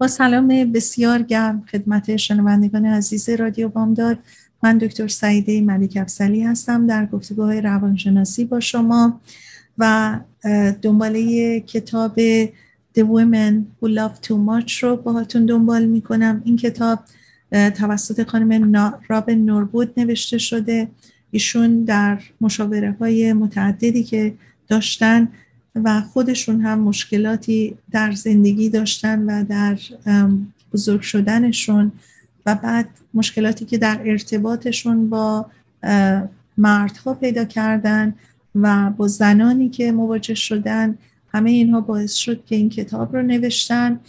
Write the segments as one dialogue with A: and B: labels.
A: با سلام بسیار گرم خدمت شنوندگان عزیز رادیو بامداد. من دکتر سعیده ملیک افسلی هستم در گفتگوهای روانشناسی با شما و دنباله کتاب The Women Who Love Too Much رو باهاتون دنبال می‌کنم. این کتاب توسط خانم رابن نوربود نوشته شده. ایشون در مشاوره های متعددی که داشتن و خودشون هم مشکلاتی در زندگی داشتن و در بزرگ شدنشون و بعد مشکلاتی که در ارتباطشون با مردها پیدا کردن و با زنانی که مواجه شدن همه اینها باعث شد که این کتاب رو نوشتن.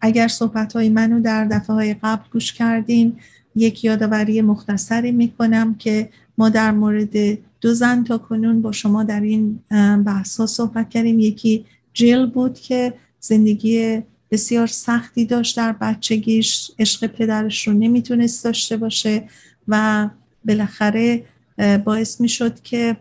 A: اگر صحبت های منو در دفعه های قبل گوش کردین یک یادآوری مختصری می‌کنم که ما در مورد دو زن تا کنون با شما در این بحث ها صحبت کردیم. یکی جیل بود که زندگی بسیار سختی داشت در بچگیش عشق پدرش رو نمی‌تونست داشته باشه و بالاخره باعث می شد که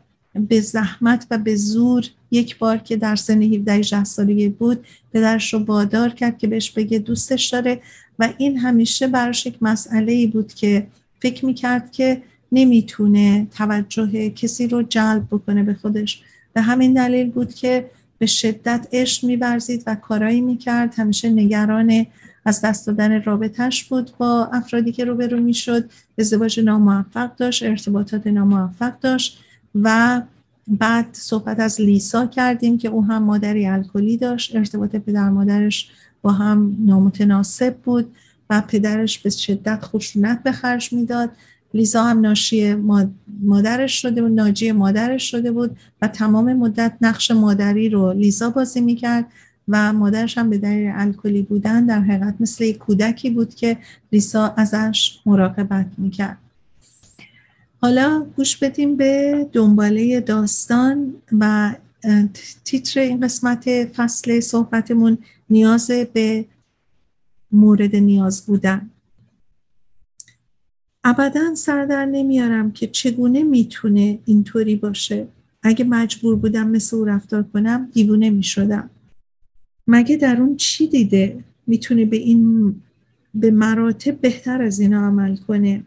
A: به زحمت و به زور یک بار که در سن 17 سالگی بود پدرش رو بادار کرد که بهش بگه دوستش داره. و این همیشه براش یک مسئله ای بود که فکر می‌کرد که نمی‌تونه توجه کسی رو جلب بکنه به خودش. به همین دلیل بود که به شدت عشق میبرزید و کارایی می‌کرد. همیشه نگران از دست دادن رابطهش بود با افرادی که روبرو می‌شد. ازدواج ناموفق داشت ارتباطات ناموفق داشت و بعد صحبت از لیسا کردیم که او هم مادری الکلی داشت. ارتباط پدر مادرش با هم نامتناسب بود و پدرش به شدت خشونت به خرج می‌داد. لیزا هم ناشی مادرش شده بود ناجی مادرش شده بود و تمام مدت نقش مادری رو لیزا بازی می‌کرد و مادرش هم به دلیل الکلی بودن در حقیقت مثل یک کودکی بود که لیزا ازش مراقبت می‌کرد. حالا گوش بدیم به دنباله داستان و تیتر این قسمت فصل صحبتمون نیاز به مورد نیاز بودن. ابدا سردر نمیارم که چگونه می‌تونه اینطوری باشه. اگه مجبور بودم مثل او رفتار کنم دیوونه می‌شدم. مگه در اون چی دیده؟ می‌تونه به این به مراتب بهتر از اینا عمل کنه.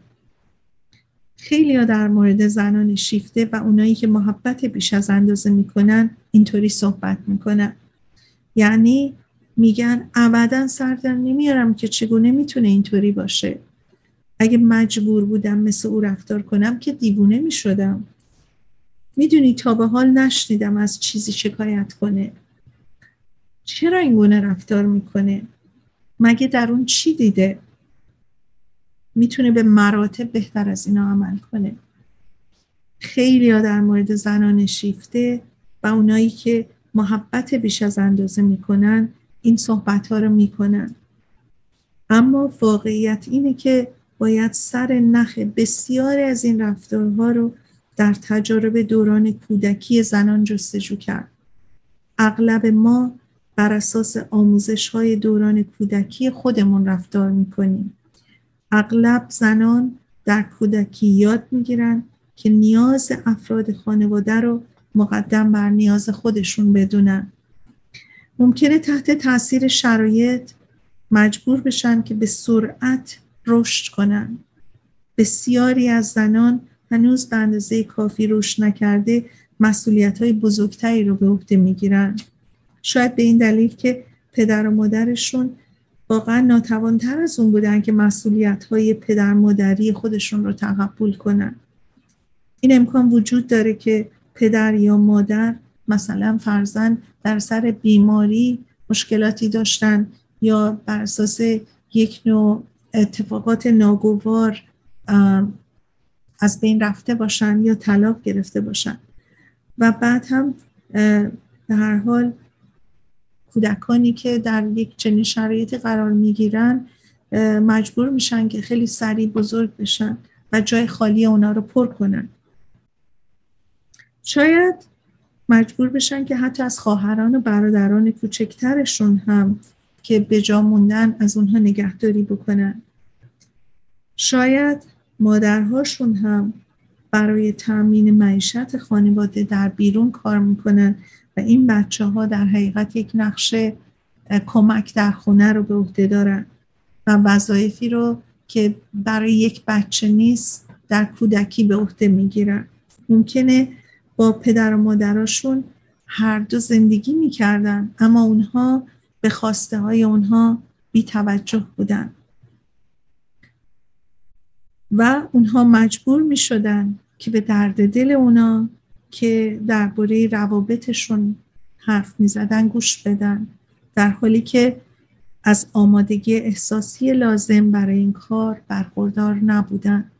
A: خیلی ها در مورد زنان شیفته و اونایی که محبت بیش از اندازه می‌کنن اینطوری صحبت می‌کنن. یعنی میگن ابدا سردر نمیارم که چگونه می‌تونه اینطوری باشه. اگه مجبور بودم مثل او رفتار کنم که دیوونه می شدم. می‌دونی تا به حال نشنیدم از چیزی شکایت کنه. چرا این گونه رفتار می‌کنه مگه در اون چی دیده؟ می‌تونه به مراتب بهتر از اینا عمل کنه. خیلی ها در مورد زنان شیفته و اونایی که محبت بیش از اندازه می‌کنن این صحبت ها رو می‌کنن اما واقعیت اینه که باید سر نخ بسیاری از این رفتارها رو در تجارب دوران کودکی زنان جستجو کرد. اغلب ما بر اساس آموزش های دوران کودکی خودمون رفتار می‌کنیم. اغلب زنان در کودکی یاد می‌گیرن که نیاز افراد خانواده رو مقدم بر نیاز خودشون بدونن. ممکنه تحت تاثیر شرایط مجبور بشن که به سرعت رشد کنند. بسیاری از زنان هنوز به اندازه کافی رشد نکرده مسئولیت های بزرگتری رو به عهده می‌گیرن شاید به این دلیل که پدر و مادرشون واقعا ناتوانتر از اون بودن که مسئولیت های پدر مادری خودشون رو تقبل کنن این امکان وجود داره که پدر یا مادر مثلا فرزن در سر بیماری مشکلاتی داشتن یا بر اساس یک نوع اتفاقات ناگوار از بین رفته باشن یا طلاق گرفته باشن. و بعد هم به هر حال کودکانی که در یک چنین شرایطی قرار می‌گیرن مجبور میشن که خیلی سریع بزرگ بشن و جای خالی اونا رو پر کنن. شاید مجبور بشن که حتی از خواهران و برادران کوچکترشون هم که به جا موندن از اونها نگهداری بکنن. شاید مادرهاشون هم برای تامین معیشت خانواده در بیرون کار می‌کنن و این بچه ها در حقیقت یک نقش کمک در خونه رو به عهده دارن و وظایفی رو که برای یک بچه نیست در کودکی به عهده می‌گیرن. ممکنه با پدر و مادراشون هر دو زندگی می‌کردن اما اونها به خواسته های اونها بی توجه بودن. و اونها مجبور می شدن که به درد دل اونا که درباره روابطشون حرف می زدن گوش بدن در حالی که از آمادگی احساسی لازم برای این کار برخوردار نبودن.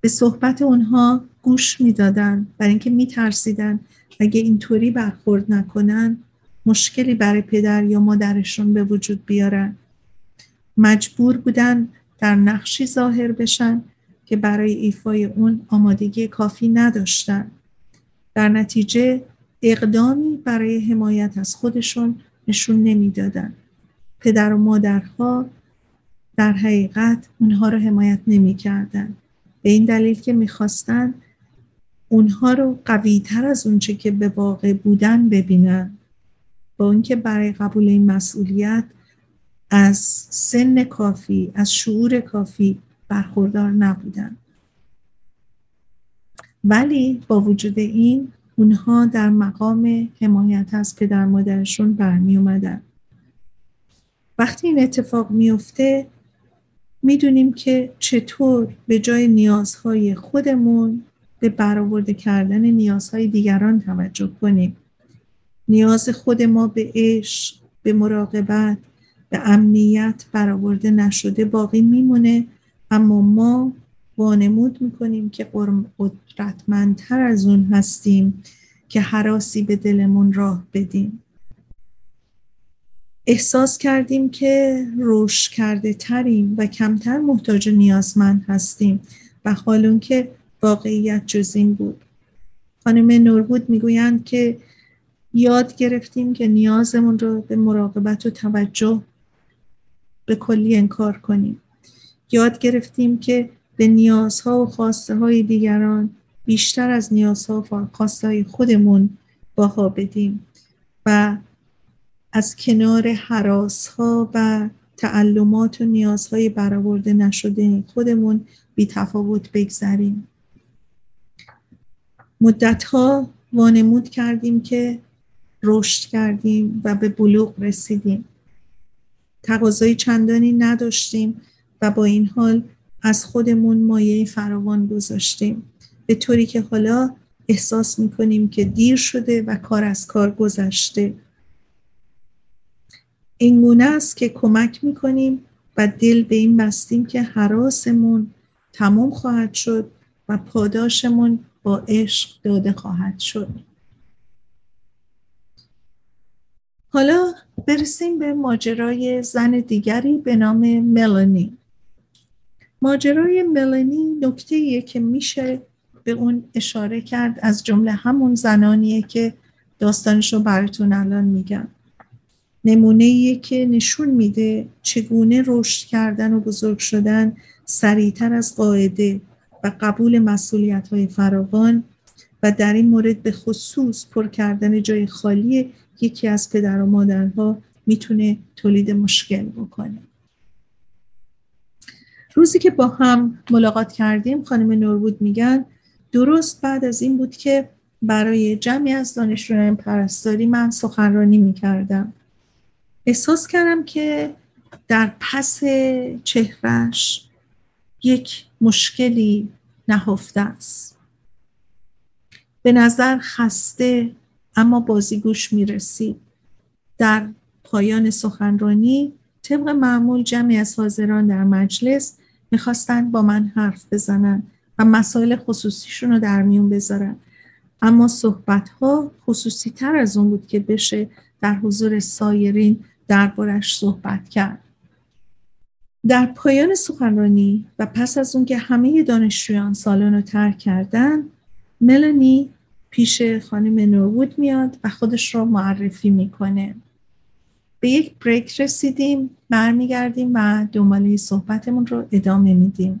A: به صحبت اونها گوش می‌دادن برای اینکه میترسیدن اگه اینطوری برخورد نکنن مشکلی برای پدر یا مادرشون به وجود بیارن. مجبور بودن در نقشی ظاهر بشن که برای ایفای اون آمادگی کافی نداشتن. در نتیجه اقدامی برای حمایت از خودشون نشون نمی‌دادن. پدر و مادرها در حقیقت اونها رو حمایت نمی‌کردن. به این دلیل که می‌خواستن اونها رو قوی تر از اونچه که به واقع بودن ببینن. با اینکه برای قبول این مسئولیت از سن کافی از شعور کافی برخوردار نبودن. ولی با وجود این اونها در مقام حمایت از پدر مادرشون برمی اومدن. وقتی این اتفاق میفته می‌دونیم که چطور به جای نیازهای خودمون به برآورده کردن نیازهای دیگران توجه کنیم. نیاز خود ما به عشق به مراقبت به امنیت برآورده نشده باقی میمونه. اما ما وانمود می‌کنیم که قدرتمندتر از اون هستیم که حراسی به دلمون راه بدیم. احساس کردیم که روش کرده تریم و کمتر محتاج نیازمند هستیم. و حال که واقعیت جز این بود. خانم نوربود می‌گویند که یاد گرفتیم که نیازمون رو به مراقبت و توجه به کلی انکار کنیم. یاد گرفتیم که به نیازها و خواسته های دیگران بیشتر از نیازها و خواسته های خودمون باها بدیم و از کنار حراس ها و تعلمات و نیازهای برآورده نشده خودمون بی تفاوت بگذریم. مدتها وانمود کردیم که رشد کردیم و به بلوغ رسیدیم. تقاضای چندانی نداشتیم و با این حال از خودمون مایه فراوان گذاشتیم. به طوری که حالا احساس می‌کنیم که دیر شده و کار از کار گذشته. اینگونه است که کمک می‌کنیم و دل به این بستیم که حراسمون تمام خواهد شد و پاداشمون با عشق داده خواهد شد. حالا برسیم به ماجرای زن دیگری به نام ملانی. ماجرای ملانی نکته که میشه به اون اشاره کرد از جمله همون زنانیه که داستانش رو براتون الان میگم. نمونه که نشون میده چگونه رشد کردن و بزرگ شدن سریعتر از قاعده و قبول مسئولیت های فراوان و در این مورد به خصوص پر کردن جای خالی یکی از پدر و مادرها می‌تونه تولید مشکل بکنه. روزی که با هم ملاقات کردیم خانم نوربود میگن درست بعد از این بود که برای جمعی از دانشجویان پرستاری من سخنرانی می‌کردم. احساس کردم که در پس چهرش یک مشکلی نهفته است. به نظر خسته اما بازیگوش می‌رسید. در پایان سخنرانی طبق معمول جمعی از حاضران در مجلس می‌خواستند با من حرف بزنن و مسائل خصوصیشون رو در میون بذارن. اما صحبت ها خصوصی تر از اون بود که بشه در حضور سایرین دربارش صحبت کرد. در پایان سخنرانی و پس از اون که همه دانشجویان سالن رو ترک کردن ملانی پیش خانم نورود میاد و خودش رو معرفی می‌کنه. به یک بریک رسیدیم برمیگردیم و دنباله صحبتمون رو ادامه میدیم.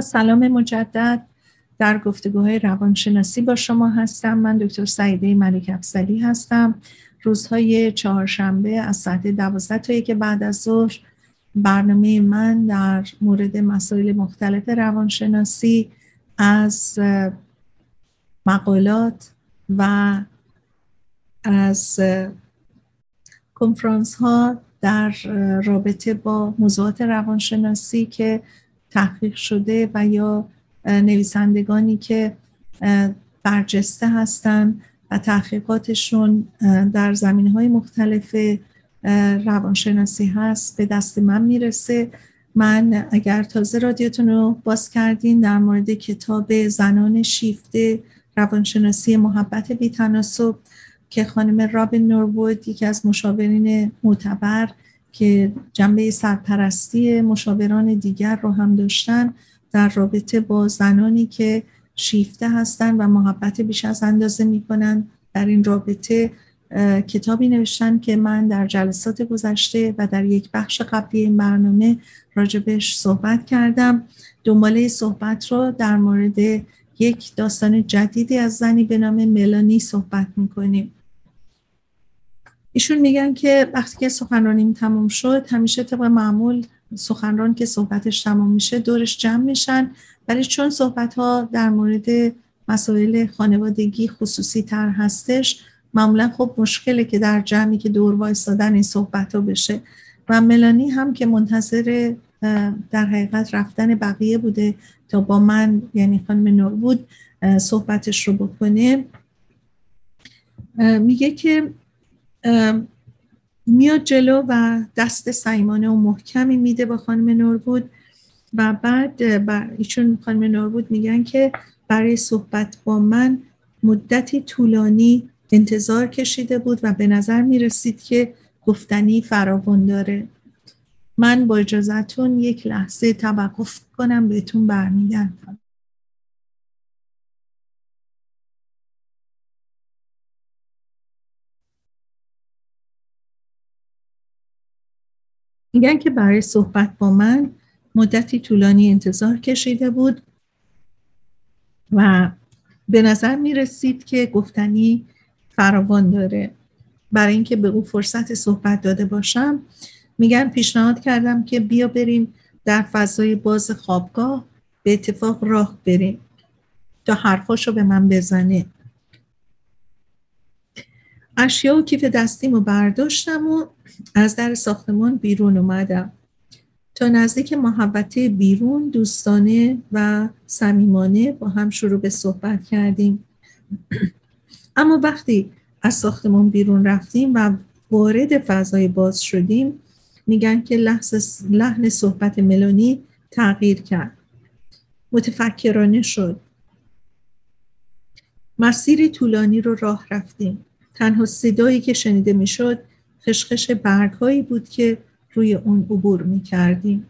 A: سلام مجدد در گفتگوهای روانشناسی با شما هستم. من دکتر سعیده ملک افسلی هستم. روزهای چهارشنبه از ساعت دوازده تا یک بعد از ظهر برنامه من در مورد مسائل مختلف روانشناسی از مقالات و از کنفرانس ها در رابطه با موضوعات روانشناسی که تحقیق شده و یا نویسندگانی که برجسته هستند و تحقیقاتشون در زمینه های مختلف روانشناسی هست به دست من می‌رسه. من اگر تازه رادیوتون رو باز کردین در مورد کتاب زنان شیفته روانشناسی محبت بیتناسب که خانم رابین نوربود یکی از مشاورین معتبر که جنبه سرپرستی مشاوران دیگر رو هم داشتن در رابطه با زنانی که شیفته هستند و محبت بیش از اندازه می‌کنن. در این رابطه کتابی نوشتن که من در جلسات گذشته و در یک بخش قبلی این برنامه راجبش صحبت کردم. دنباله صحبت رو در مورد یک داستان جدیدی از زنی به نام ملانی صحبت می‌کنیم. ایشون میگن که وقتی که سخنرانیم تموم شد همیشه طبق معمول سخنران که صحبتش تمام میشه دورش جمع میشن. ولی چون صحبت ها در مورد مسائل خانوادگی خصوصی تر هستش معمولا خب مشکله که در جمعی که دور وایستادن این صحبت ها بشه. و ملانی هم که منتظر در حقیقت رفتن بقیه بوده تا با من یعنی خانم نور بود صحبتش رو بکنه. میگه که میاد جلو و دست سیمانه و محکمی میده با خانم نوربود و بعد ایشون خانم نوربود میگن که برای صحبت با من مدتی طولانی انتظار کشیده بود و به نظر می‌رسید که گفتنی فراوان داره. من با اجازتون یک لحظه توقف کنم بهتون برمیگردم. میگن که برای صحبت با من مدتی طولانی انتظار کشیده بود و به نظر می رسید که گفتنی فراوان داره. برای اینکه به او فرصت صحبت داده باشم میگن پیشنهاد کردم که بیا بریم در فضای باز خوابگاه به اتفاق راه بریم تا حرفاشو به من بزنه. اشیا و کیف دستیم رو برداشتم و از در ساختمان بیرون اومدم. تا نزدیک محبته بیرون دوستانه و صمیمانه با هم شروع به صحبت کردیم. اما وقتی از ساختمان بیرون رفتیم و وارد فضای باز شدیم میگن که لحن صحبت ملانی تغییر کرد. متفکرانه شد. مسیری طولانی رو راه رفتیم. تنها صدایی که شنیده می‌شد خشخش برگ هایی بود که روی اون عبور می کردیم.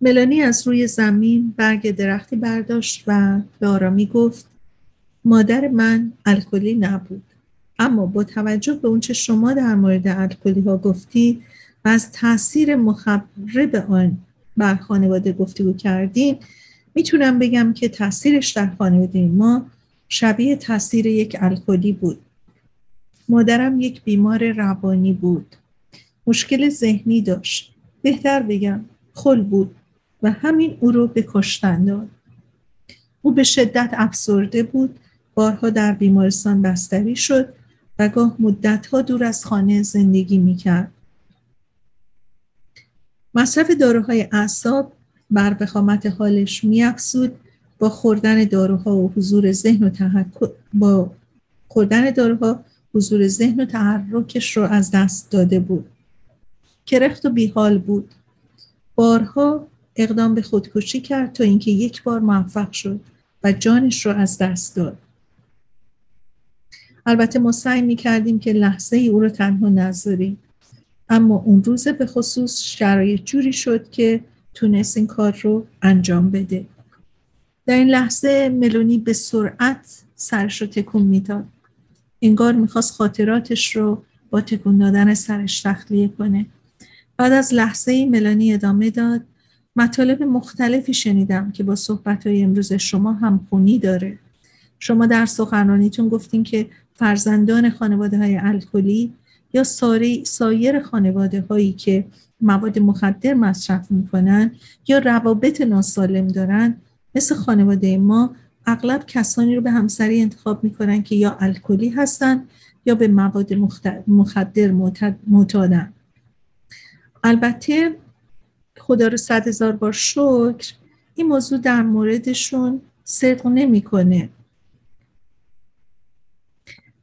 A: ملانی از روی زمین برگ درختی برداشت و به آرامی گفت مادر من الکلی نبود اما با توجه به اونچه شما در مورد الکلی ها گفتی و از تاثیر مخرب آن بر خانواده گفتگو کردین می‌تونم بگم که تاثیرش در خانواده ما شبیه تاثیر یک الکلی بود مادرم یک بیمار روانی بود. مشکل ذهنی داشت. بهتر بگم خل بود و همین او رو به کشتن داد. او به شدت افسرده بود بارها در بیمارستان بستری شد و گاه مدتها دور از خانه زندگی می‌کرد. مصرف داروهای اعصاب بر وخامت حالش میافزود. با خوردن داروها و حضور ذهن و تحکم با خوردن داروها حضور ذهن و تحرکش رو از دست داده بود. کرخت و بیحال بود. بارها اقدام به خودکشی کرد تا اینکه یک بار موفق شد و جانش رو از دست داد. البته ما سعی می کردیم که لحظه ای او رو تنها نذاریم. اما اون روز به خصوص شرایط جوری شد که تونست این کار رو انجام بده. در این لحظه ملونی به سرعت سرش رو تکون می‌داد. انگار می‌خواست خاطراتش رو با تکون دادن سرش تخلیه کنه. بعد از لحظه ملانی ادامه داد مطالب مختلفی شنیدم که با صحبت های امروز شما هم خونی داره. شما در سخنرانیتون گفتین که فرزندان خانواده های الکلی یا سایر خانواده هایی که مواد مخدر مصرف می‌کنن یا روابط ناسالم دارن مثل خانواده ما اغلب کسانی رو به همسری انتخاب می‌کنن که یا الکلی هستن یا به مواد مخدر معتادن. البته خدا رو صد هزار بار شکر این موضوع در موردشون صدق نمی‌کنه.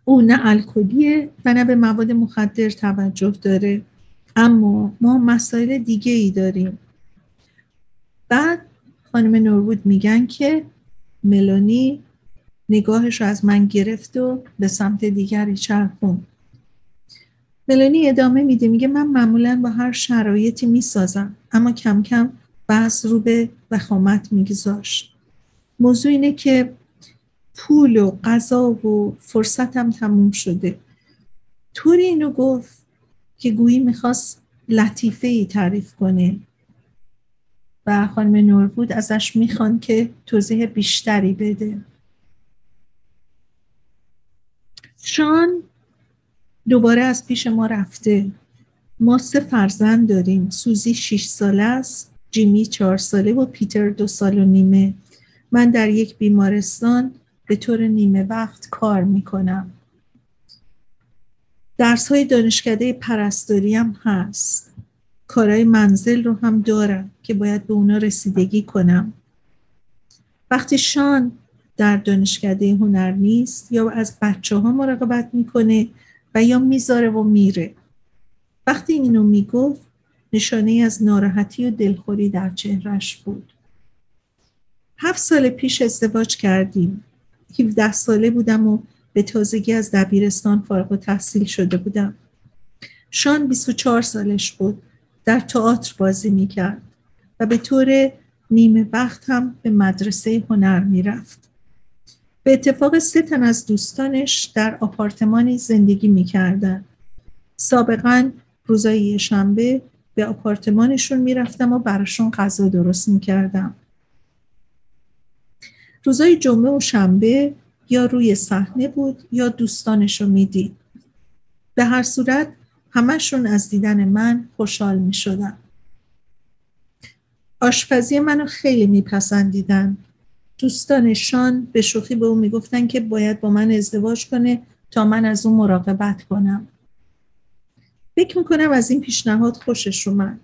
A: او نه الکلیه و نه به مواد مخدر توجه داره. اما ما مسائل دیگه ای داریم. بعد خانم نورود میگن که ملانی نگاهش رو از من گرفت و به سمت دیگری چرخون ملانی ادامه میده میگه من معمولا با هر شرایطی می‌سازم اما کم کم بحث رو به وخامت میگذاشت. موضوع اینه که پول و غذا و فرصتم تموم شده. طوری اینو گفت که گویی می‌خواست لطیفه ای تعریف کنه. و خانم نوربود ازش می‌خوان که توضیح بیشتری بده. شان دوباره از پیش ما رفته. ما سه فرزند داریم. سوزی شیش ساله است جیمی چهار ساله و پیتر دو سال و نیمه. من در یک بیمارستان به طور نیمه وقت کار می‌کنم. درس های دانشکده پرستاری هم هست. کارهای منزل رو هم دارم که باید به اونا رسیدگی کنم. وقتی شان در دانشکده هنر نیست یا از بچه ها مراقبت می‌کنه و یا می‌ذاره و میره. وقتی اینو می‌گفت نشانه از ناراحتی و دلخوری در چهرش بود. هفت سال پیش ازدواج کردیم. 17 ساله بودم و به تازگی از دبیرستان فارغ و تحصیل شده بودم. شان 24 سالش بود. در تئاتر بازی می‌کرد و به طور نیمه وقت هم به مدرسه هنر می‌رفت. به اتفاق سه تن از دوستانش در آپارتمانی زندگی می‌کردن. سابقا روزای شنبه به آپارتمانشون می‌رفتم و براشون غذا درست می‌کردم. روزای جمعه و شنبه یا روی صحنه بود یا دوستانش رو می‌دید. به هر صورت همشون از دیدن من خوشحال می شدن. آشپزی منو خیلی میپسندیدن. دوستانشان به شوخی به او می‌گفتن که باید با من ازدواج کنه تا من از اون مراقبت کنم. فکر می‌کنم از این پیشنهاد خوشش اومد.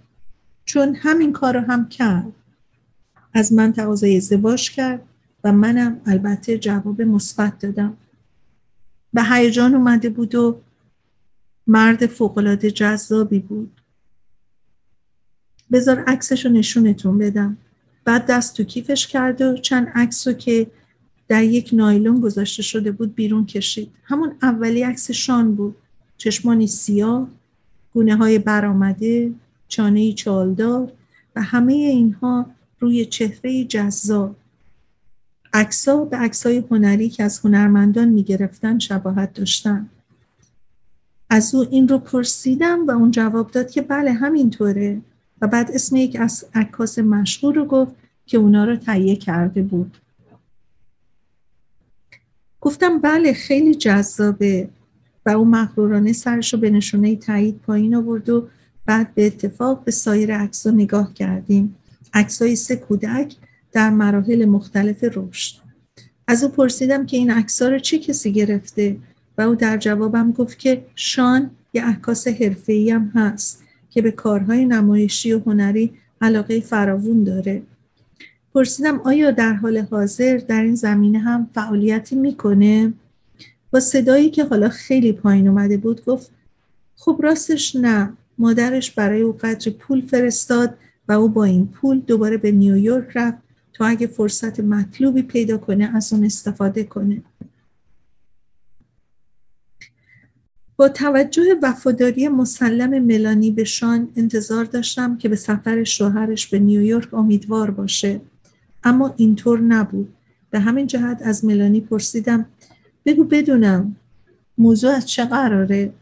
A: چون همین کار رو هم کرد. از من تقاضای ازدواج کرد و منم البته جواب مثبت دادم. به هیجان اومده بود و مرد فوقالعاده جذابی بود. بذار عکسش رو نشونتون بدم. بعد دست تو کیفش کرد و چند عکس رو که در یک نایلون گذاشته شده بود بیرون کشید. همون اولی عکس شان بود. چشمانی سیاه گونه های برآمده چانه چالدار و همه اینها روی چهره جذاب. عکسا به عکسای هنری که از هنرمندان می‌گرفتن شباهت داشتن. از او این رو پرسیدم و اون جواب داد که بله همینطوره. و بعد اسم یک از عکاس مشهور رو گفت که اونا رو تهیه کرده بود. گفتم بله خیلی جذابه. و او مغرورانه سرش رو به نشونه تایید پایین آورد و بعد به اتفاق به سایر عکس نگاه کردیم. عکسای سه کودک در مراحل مختلف رشد. از او پرسیدم که این عکس‌ها رو چه کسی گرفته؟ و او در جوابم گفت که شان یه عکاس حرفه‌ای هم هست که به کارهای نمایشی و هنری علاقه فراوون داره. پرسیدم آیا در حال حاضر در این زمینه هم فعالیتی می‌کنه؟ با صدایی که حالا خیلی پایین اومده بود گفت خب راستش نه. مادرش برای او قدر پول فرستاد و او با این پول دوباره به نیویورک رفت تا اگه فرصت مطلوبی پیدا کنه از اون استفاده کنه. با توجه وفاداری مسلم ملانی به شان انتظار داشتم که به سفر شوهرش به نیویورک امیدوار باشه. اما اینطور نبود. به همین جهت از ملانی پرسیدم بگو بدونم موضوع از چه قراره؟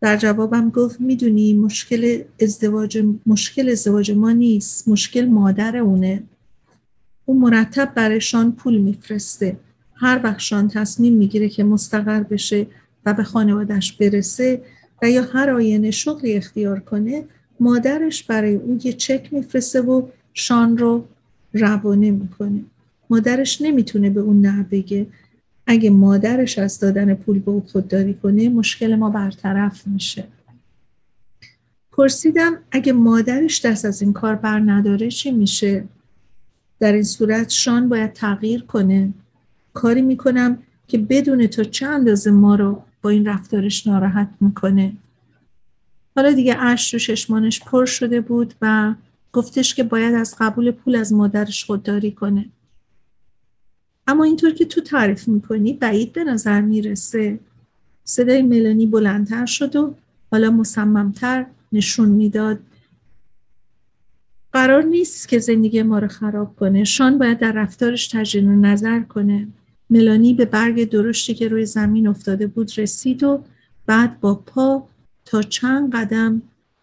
A: در جوابم گفت می‌دونی مشکل ازدواج مشکل ازدواج ما نیست مشکل مادر اونه. او مرتب برای شان پول میفرسته. هر وقت شان تصمیم می‌گیره که مستقر بشه و به خانوادش برسه و یا هر آینه شغلی اختیار کنه مادرش برای او یه چک میفرسته و شان رو روانه می‌کنه. مادرش نمی‌تونه به اون نه بگه. اگه مادرش از دادن پول به او خودداری کنه مشکل ما برطرف میشه. پرسیدم اگه مادرش دست از این کار بر نداره چی میشه؟ در این صورت شان باید تغییر کنه. کاری می‌کنم که بدون تا چند اندازه ما رو با این رفتارش ناراحت می‌کنه. حالا دیگه اش تو چشمانش پر شده بود و گفتش که باید از قبول پول از مادرش خودداری کنه. اما اینطور که تو تعریف می‌کنی بعید به نظر می‌رسه. صدای ملانی بلندتر شد و حالا مصممتر نشون می‌داد. قرار نیست که زندگی ما رو خراب کنه. شان باید در رفتارش تجدید نظر کنه. ملانی به برگ درشتی که روی زمین افتاده بود رسید و بعد با پا تا چند قدم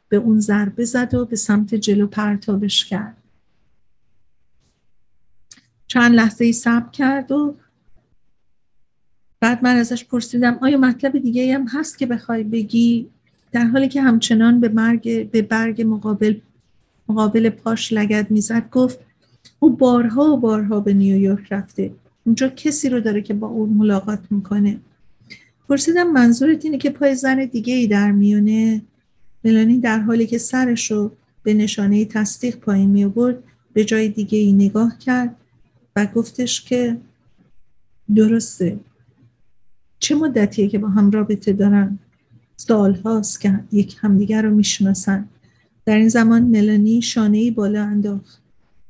A: به اون ضربه زد و به سمت جلو پرتابش کرد. چند لحظه ای صبر کرد و بعد من ازش پرسیدم آیا مطلب دیگه هم هست که بخوای بگی؟ در حالی که همچنان به, مرگ، به برگ مقابل مقابل پاش لگد می‌زد گفت او بارها و بارها به نیویورک رفته. اونجا کسی رو داره که با اون ملاقات می‌کنه. پرسیدم منظورت اینه که پای زن دیگه ای در میونه ملانی در حالی که سرش رو به نشانه تصدیق پایین می آورد به جای دیگه ای نگاه کرد و گفتش که درسته. چه مدتیه که با هم رابطه دارن؟ سال هاست که یک همدیگر رو می‌شناسن. در این زمان ملانی شانه ای بالا انداخت.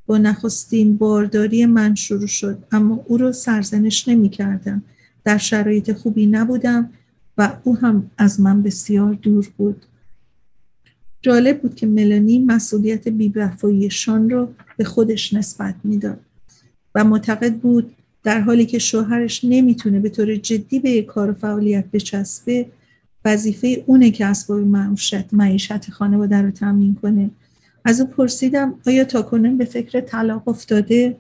A: با نخستین بارداری من شروع شد اما او رو سرزنش نمی کردم در شرایط خوبی نبودم و او هم از من بسیار دور بود. جالب بود که ملانی مسئولیت بیوفاییشان رو به خودش نسبت می‌داد و معتقد بود در حالی که شوهرش نمی‌تونه به طور جدی به یک کار و فعالیت بچسبه وظیفه اونه که اسباب معیشت معیشت خانواده رو تامین کنه. از او پرسیدم آیا تا کنون به فکر طلاق افتاده؟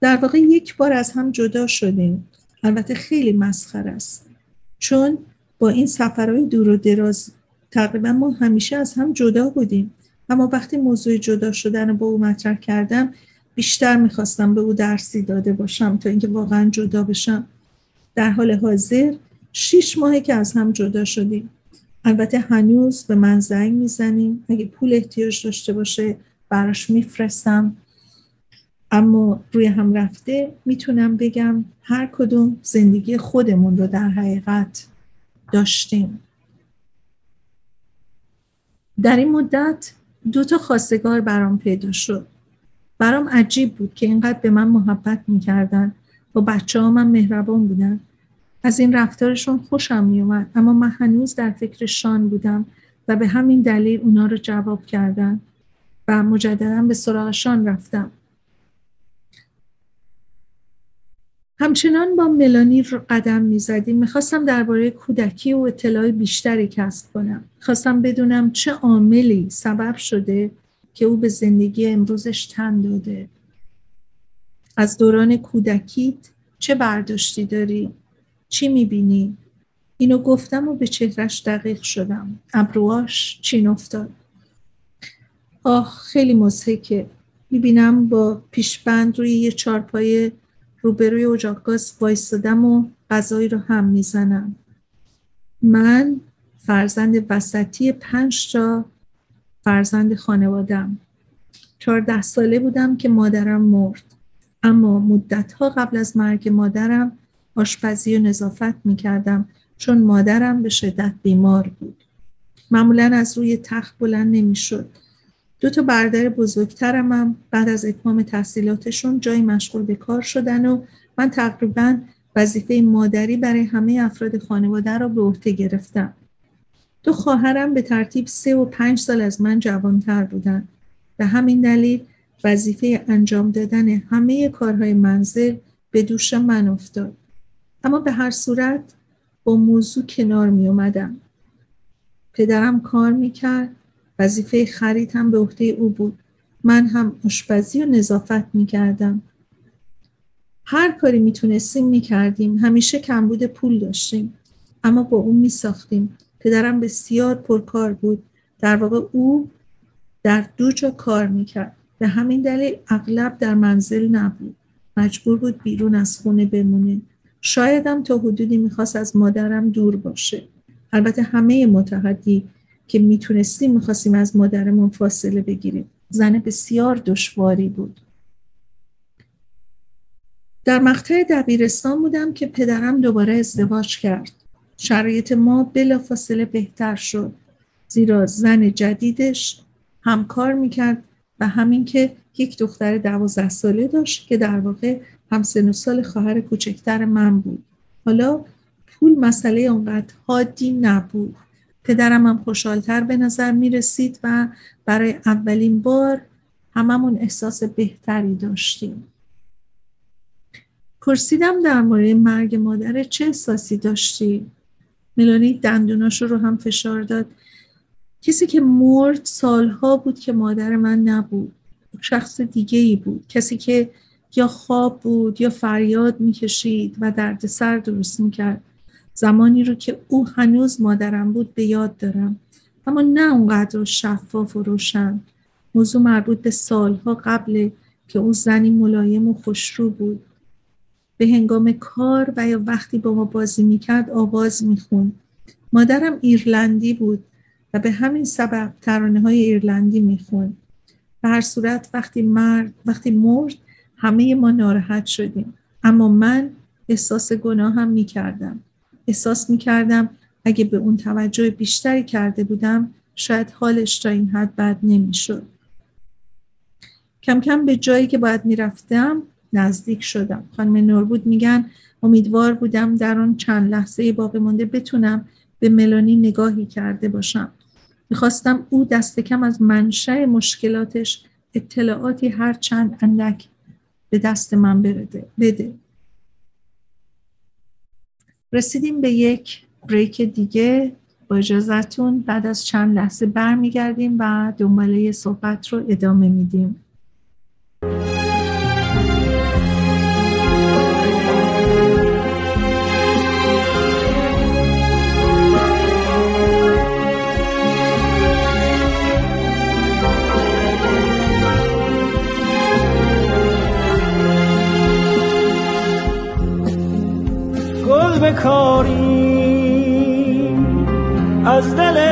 A: در واقع یک بار از هم جدا شدیم. البته خیلی مسخر است. چون با این سفرهای دور و دراز تقریبا ما همیشه از هم جدا بودیم. اما وقتی موضوع جدا شدن با او مطرح کردم بیشتر می‌خواستم به او درسی داده باشم تا اینکه واقعا جدا بشم. در حال حاضر شیش ماهه که از هم جدا شدیم. البته هنوز به من زنگ می‌زنیم اگه پول احتیاج داشته باشه براش میفرستم. اما روی هم رفته می‌تونم بگم هر کدوم زندگی خودمون رو در حقیقت داشتیم. در این مدت دو تا خواستگار برام پیدا شد. برام عجیب بود که اینقدر به من محبت می‌کردن. با بچه ها من مهربان بودن. از این رفتارشون خوشم میومد اما من هنوز در فکر شان بودم و به همین دلیل اونا رو جواب کردن و مجددا به سراغ شان رفتم. همچنان با ملانی رو قدم می زدیم می‌خواستم درباره کودکی و اطلاع بیشتری کسب کنم. خواستم بدونم چه عاملی سبب شده که او به زندگی امروزش تن داده. از دوران کودکیت چه برداشتی داری؟ چی می‌بینی؟ اینو گفتم و به چهرش دقیق شدم. ابروهاش چین افتاد. آه خیلی مزهکه می‌بینم با پیشبند روی یه چارپای روبروی اجاق گاز وایستادم و غذایی رو هم می‌زنم. من فرزند وسطی پنج تا فرزند خانوادم چهارده ساله بودم که مادرم مرد. اما مدتها قبل از مرگ مادرم آشپزی و نظافت می‌کردم چون مادرم به شدت بیمار بود معمولا از روی تخت بلند نمی‌شد دو تا برادر بزرگترم هم بعد از اتمام تحصیلاتشون جای مشغول به کار شدن و من تقریبا وظیفه مادری برای همه افراد خانواده را به عهده گرفتم. دو خواهرم به ترتیب سه و پنج سال از من جوانتر بودن. به همین دلیل وظیفه انجام دادن همه کارهای منزل به دوش من افتاد. اما به هر صورت با موضوع کنار می اومدم. پدرم کار می‌کرد وظیفه خرید هم به عهده او بود. من هم آشپزی و نظافت می کردم. هر کاری می‌تونستیم می‌کردیم همیشه کمبود پول داشتیم. اما با اون میساختیم پدرم بسیار پرکار بود. در واقع او در دو جا کار می‌کرد به همین دلیل اغلب در منزل نبود. مجبور بود بیرون از خونه بمونه. شایدم تا حدودی می‌خواست از مادرم دور باشه. البته همه متحدی که می‌تونستیم می‌خواستیم از مادرمون فاصله بگیریم. زن بسیار دشواری بود. در مقطع دبیرستان بودم که پدرم دوباره ازدواج کرد. شرایط ما بلا فاصله بهتر شد. زیرا زن جدیدش همکار می‌کرد و همین که یک دختر دوازده ساله داشت که در واقع هم سن و سال خواهر کوچکتر من بود حالا پول مسئله اونقدر حادی نبود پدرم هم خوشحالتر به نظر می رسید و برای اولین بار هممون احساس بهتری داشتیم. پرسیدم در مورد مرگ مادر چه احساسی داشتی؟ ملانی دندوناشو رو هم فشار داد. کسی که مرد سالها بود که مادر من نبود. شخص دیگه ای بود. کسی که یا خواب بود یا فریاد می‌کشید و درد سر درست می‌کرد. زمانی رو که او هنوز مادرم بود به یاد دارم. اما نه اونقدر شفاف و روشن. موضوع مربوط به سالها قبل که او زنی ملایم و خوشرو بود. به هنگام کار و یا وقتی با ما بازی می‌کرد آواز میخون مادرم ایرلندی بود و به همین سبب ترانه های ایرلندی میخون به هر صورت وقتی مرد وقتی مرد همه ما ناراحت شدیم اما من احساس گناه هم می‌کردم احساس می کردم اگه به اون توجه بیشتری کرده بودم شاید حالش تا این حد بد نمی شد. کم کم به جایی که باید می‌رفتم نزدیک شدم. خانم نوربود میگن امیدوار بودم در آن چند لحظه باقی مانده بتونم به ملانی نگاهی کرده باشم. می‌خواستم او دست کم از منشأ مشکلاتش اطلاعاتی هر چند اندک به دست من بده. رسیدیم به یک بریک دیگه با اجازتون بعد از چند لحظه برمیگردیم و دنباله صحبت رو ادامه میدیم
B: بکاری
C: از دل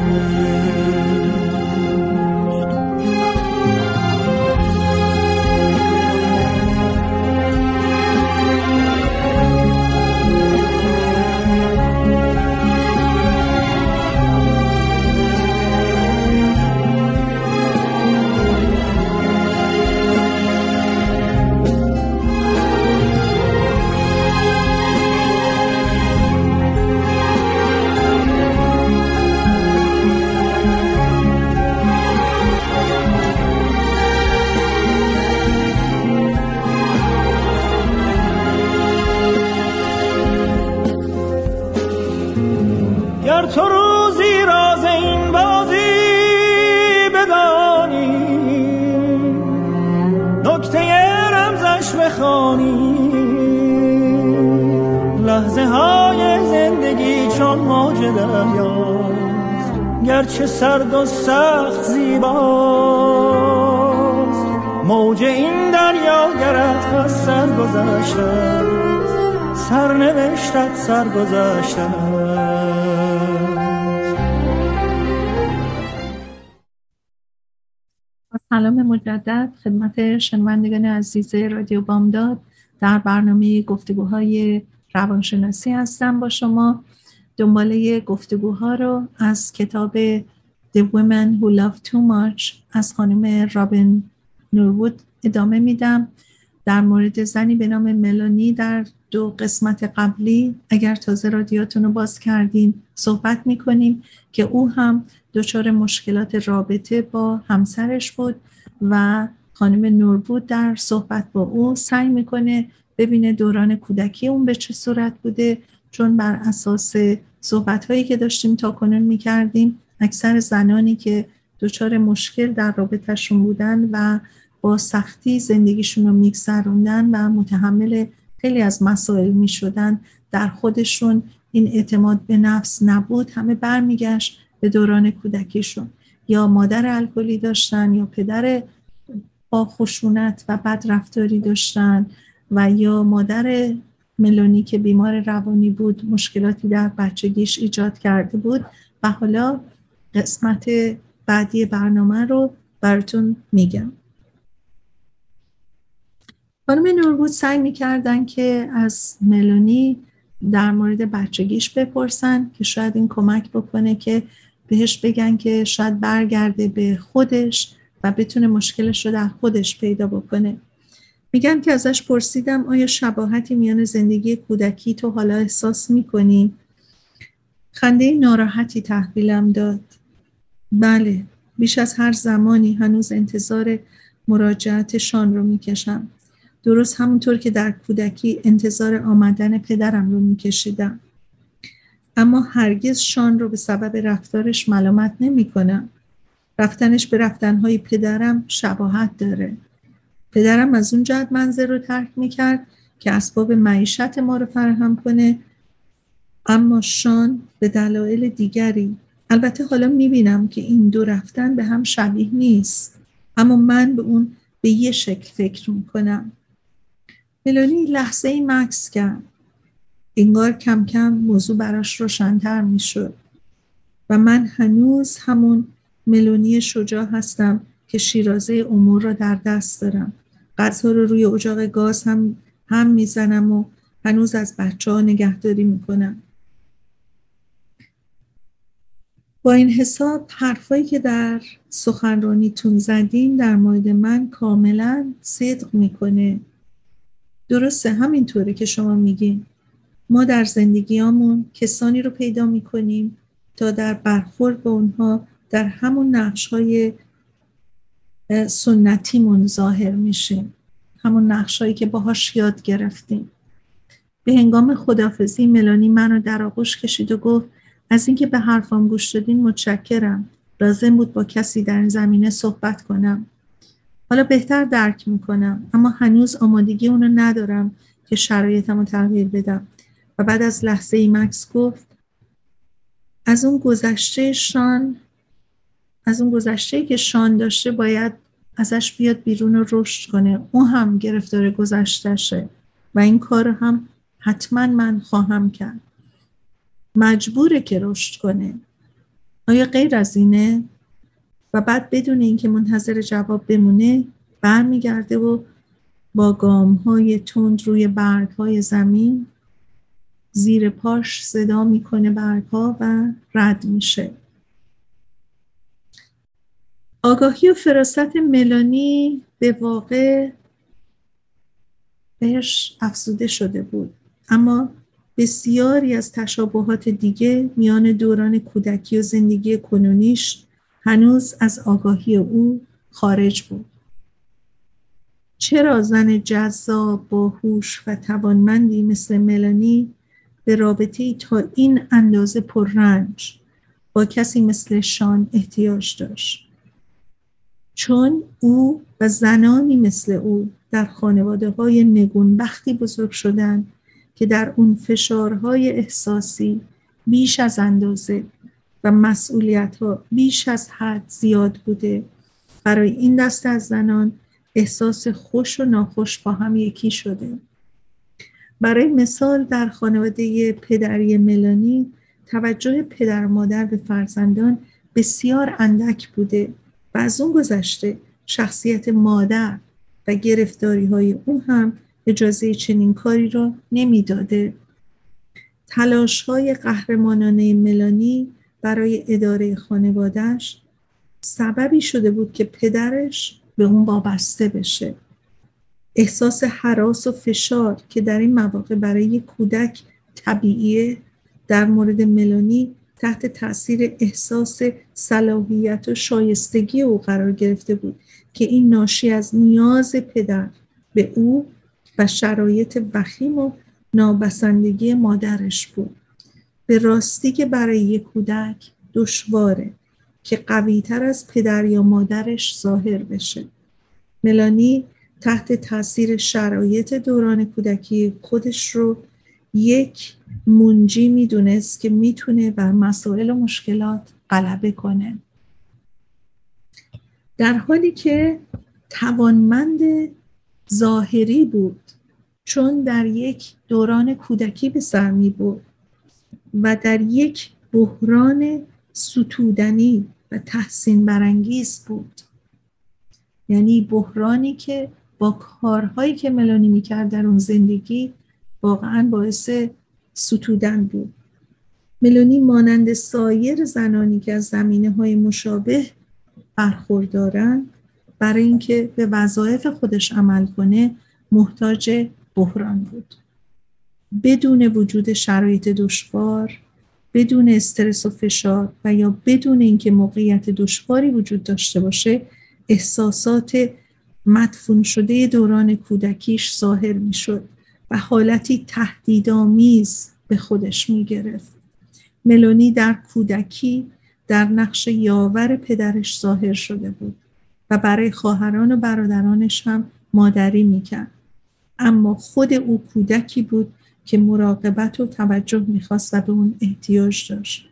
C: گذشته
A: سلام مجدد خدمت شنوندگان عزیز رادیو بامداد. در برنامه گفتگوهای روانشناسی هستم با شما. دنباله گفتگوها رو از کتاب The Women Who Love Too Much از خانم رابین نورود ادامه میدم. در مورد زنی به نام ملانی در دو قسمت قبلی اگر تازه رادیاتون رو باز کردین صحبت می‌کنیم که او هم دچار مشکلات رابطه با همسرش بود و خانم نوربود در صحبت با او سعی می‌کنه ببینه دوران کودکی اون به چه صورت بوده چون بر اساس صحبت هایی که داشتیم تا کنون می کردیم اکثر زنانی که دچار مشکل در رابطهشون بودن و با سختی زندگیشون رو میگذروندن و متحمل خیلی از مسائل می شدن در خودشون. این اعتماد به نفس نبود همه برمیگشت به دوران کودکیشون. یا مادر الکلی داشتن یا پدر با خشونت و بد رفتاری داشتن و یا مادر ملونی که بیمار روانی بود مشکلاتی در بچگیش ایجاد کرده بود. و حالا قسمت بعدی برنامه رو براتون میگم. خانم نوربود سعی می‌کردن که از ملونی در مورد بچگیش بپرسن که شاید این کمک بکنه که بهش بگن که شاید برگرده به خودش و بتونه مشکلش رو در خودش پیدا بکنه. میگن که ازش پرسیدم آیا شباهتی میان زندگی کودکی تو حالا احساس می‌کنی؟ خنده ناراحتی تحویلم داد. بله بیش از هر زمانی هنوز انتظار مراجعت شان رو می‌کشم. درست همونطور که در کودکی انتظار آمدن پدرم رو میکشیدم. اما هرگز شان رو به سبب رفتارش ملامت نمی کنم. رفتنش به رفتنهای پدرم شباهت داره. پدرم از اون جهت منظر رو ترک می‌کرد که اسباب معیشت ما رو فراهم کنه. اما شان به دلایل دیگری. البته حالا می‌بینم که این دو رفتن به هم شبیه نیست. اما من به اون به یه شکل فکر می‌کنم. ملونی لحظه ای مکس کرد. انگار کم کم موضوع براش روشنتر می‌شد. و من هنوز همون ملونی شجاع هستم که شیرازه امور را در دست دارم. غذا رو روی اجاق گاز هم هم می‌زنم و هنوز از بچه ها نگهداری می‌کنم. با این حساب حرفایی که در سخنرانیتون زدین در مورد من کاملا صدق می‌کنه. درسته همینطوره که شما میگین. ما در زندگیامون کسانی رو پیدا می‌کنیم تا در برخورد با اونها در همون نقش های سنتیمون ظاهر میشیم. همون نقش هایی که باهاش یاد گرفتیم. به هنگام خدافزی ملانی منو در آغوش کشید و گفت از اینکه به حرفام گوش دادین متشکرم. لازم بود با کسی در این زمینه صحبت کنم. حالا بهتر درک می‌کنم اما هنوز آمادگی اونو ندارم که شرایطم رو تغییر بدم. و بعد از لحظه ای مکس گفت از اون گذشته شان از اون گذشته که شان داشته باید ازش بیاد بیرون و رشد کنه. اون هم گرفتار گذشتشه و این کار هم حتما من خواهم کرد. مجبوره که رشد کنه. آیا غیر از اینه؟ و بعد بدون اینکه منتظر جواب بمونه برمیگرده و با گام های تند روی برگ های زمین زیر پاش صدا می‌کنه برگ ها و رد میشه. آگاهی و فراست ملانی به واقع بهش افزوده شده بود. اما بسیاری از تشابهات دیگه میان دوران کودکی و زندگی کنونیش هنوز از آگاهی او خارج بود. چرا زن جذاب، باهوش و توانمندی مثل ملانی به رابطه تا این اندازه پررنج با کسی مثل شان احتیاج داشت؟ چون او و زنانی مثل او در خانواده های نگونبختی بزرگ شدند که در اون فشارهای احساسی بیش از اندازه و مسئولیت ها بیش از حد زیاد بوده برای این دست از زنان احساس خوش و ناخوش با هم یکی شده برای مثال در خانواده پدری ملانی توجه پدر مادر به فرزندان بسیار اندک بوده و از اون گذشته شخصیت مادر و گرفتاری های او هم اجازه چنین کاری را نمی‌داده. تلاش های قهرمانانه ملانی برای اداره خانوادهش سببی شده بود که پدرش به اون وابسته بشه. احساس حراس و فشار که در این مواقع برای کودک طبیعیه در مورد ملانی تحت تاثیر احساس صلاحیت و شایستگی او قرار گرفته بود که این ناشی از نیاز پدر به او و شرایط وخیم و نابسندگی مادرش بود به راستی که برای یک کودک دشواره که قویتر از پدر یا مادرش ظاهر بشه. ملانی تحت تاثیر شرایط دوران کودکی خودش رو یک منجی می‌دونست که می‌تونه بر مسائل و مشکلات غلبه کنه. در حالی که توانمند ظاهری بود چون در یک دوران کودکی به سر می بود و در یک بحران ستودنی و تحسین برانگیز بود. یعنی بحرانی که با کارهایی که ملانی می‌کرد در اون زندگی واقعا باعث ستودن بود. ملانی مانند سایر زنانی که از زمینه های مشابه برخوردارن برای اینکه به وظایف خودش عمل کنه محتاج بحران بود. بدون وجود شرایط دشوار بدون استرس و فشار و یا بدون اینکه موقعیت دشواری وجود داشته باشه احساسات مدفون شده دوران کودکیش ظاهر می‌شد و حالتی تهدیدآمیز به خودش می گرفت. ملونی در کودکی در نقش یاور پدرش ظاهر شده بود و برای خواهران و برادرانش هم مادری می‌کرد. اما خود او کودکی بود که مراقبت و توجه می‌خواست و به اون احتیاج داشت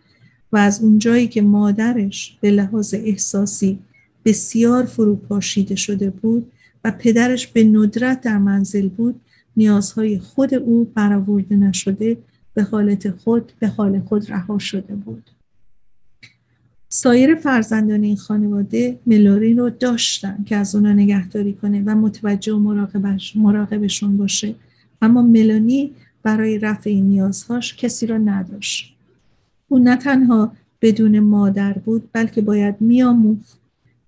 A: و از اونجایی که مادرش به لحاظ احساسی بسیار فروپاشیده شده بود و پدرش به ندرت در منزل بود نیازهای خود او برآورده نشده به حالت خود به حال خود رها شده بود. سایر فرزندان این خانواده ملورین رو داشتن که از اونا نگهداری کنه و متوجه و مراقبش مراقبشون باشه. اما ملانی برای رفع این نیازهاش کسی را نداشت او نه تنها بدون مادر بود بلکه باید میآموخت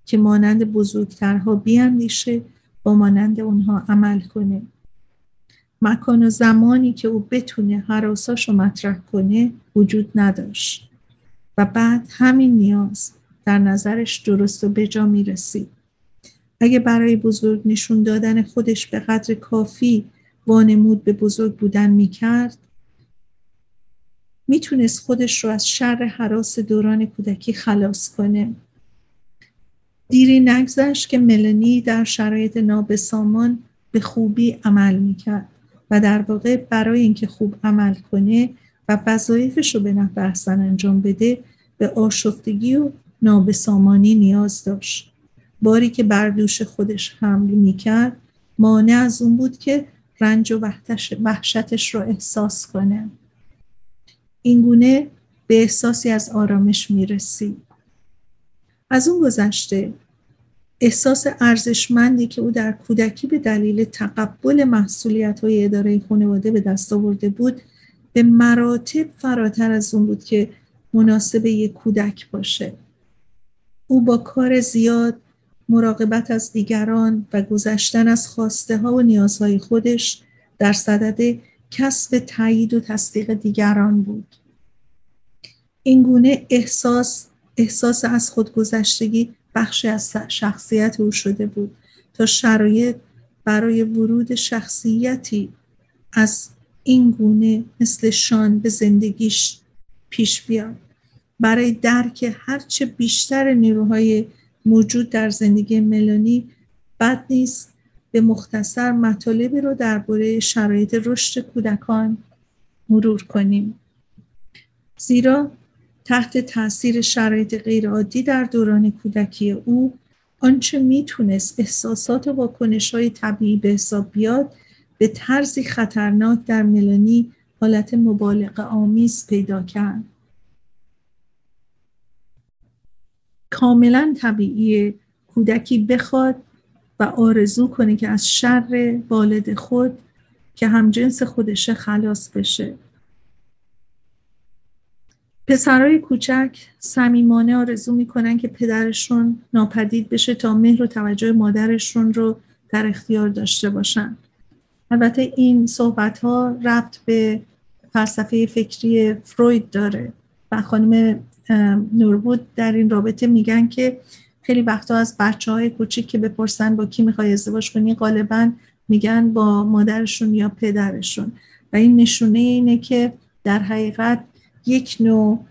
A: که مانند بزرگترها بیاندیشه با مانند اونها عمل کنه مکان و زمانی که او بتونه حراساش رو مطرح کنه وجود نداشت و بعد همین نیاز در نظرش درست و به جا می رسید. اگه برای بزرگ نشون دادن خودش به قدر کافی وانمود به بزرگ بودن می کرد می‌تونست خودش رو از شر حراس دوران کودکی خلاص کنه. دیری نگذشت که ملانی در شرایط نابسامان به خوبی عمل می‌کرد و در واقع برای اینکه خوب عمل کنه و وظایفش رو به نحو احسن انجام بده به آشفتگی و نابسامانی نیاز داشت باری که بر دوش خودش حمل می‌کرد مانع از اون بود که رنج و وحشتش رو احساس کنه. اینگونه به احساسی از آرامش می‌رسید از اون گذشته احساس ارزشمندی که او در کودکی به دلیل تقبل محصولیت های اداره خانواده به دست آورده بود به مراتب فراتر از اون بود که مناسب یک کودک باشه. او با کار زیاد مراقبت از دیگران و گذشتن از خواسته ها و نیازهای خودش در صدد کسب تایید و تصدیق دیگران بود. این گونه احساس احساس از خودگذشتگی بخشی از شخصیت او شده بود تا شرایط برای ورود شخصیتی از این گونه مثل شان به زندگیش پیش بیاد. برای درک هرچه بیشتر نیروهای موجود در زندگی ملانی بد نیست. به مختصر مطالبی رو درباره شرایط رشد کودکان مرور کنیم. زیرا تحت تاثیر شرایط غیرعادی در دوران کودکی او آنچه می‌تونست احساسات و واکنش های طبیعی به حساب بیاد به طرزی خطرناک در ملانی حالت مبالغه آمیز پیدا کرد. کاملا طبیعی کودکی بخواد و آرزو کنه که از شر والد خود که همجنس خودشه خلاص بشه. پسرای کوچک صمیمانه آرزو می‌کنن که پدرشون ناپدید بشه تا مهر و توجه مادرشون رو در اختیار داشته باشن. البته این صحبت ها ربط به فلسفه فکری فروید داره و خانم نوربود در این رابطه میگن که خیلی وقتا از بچه های کوچیک که بپرسن با کی می‌خوای ازدواج کنی غالبا میگن با مادرشون یا پدرشون. و این نشونه اینه که در حقیقت یک نوع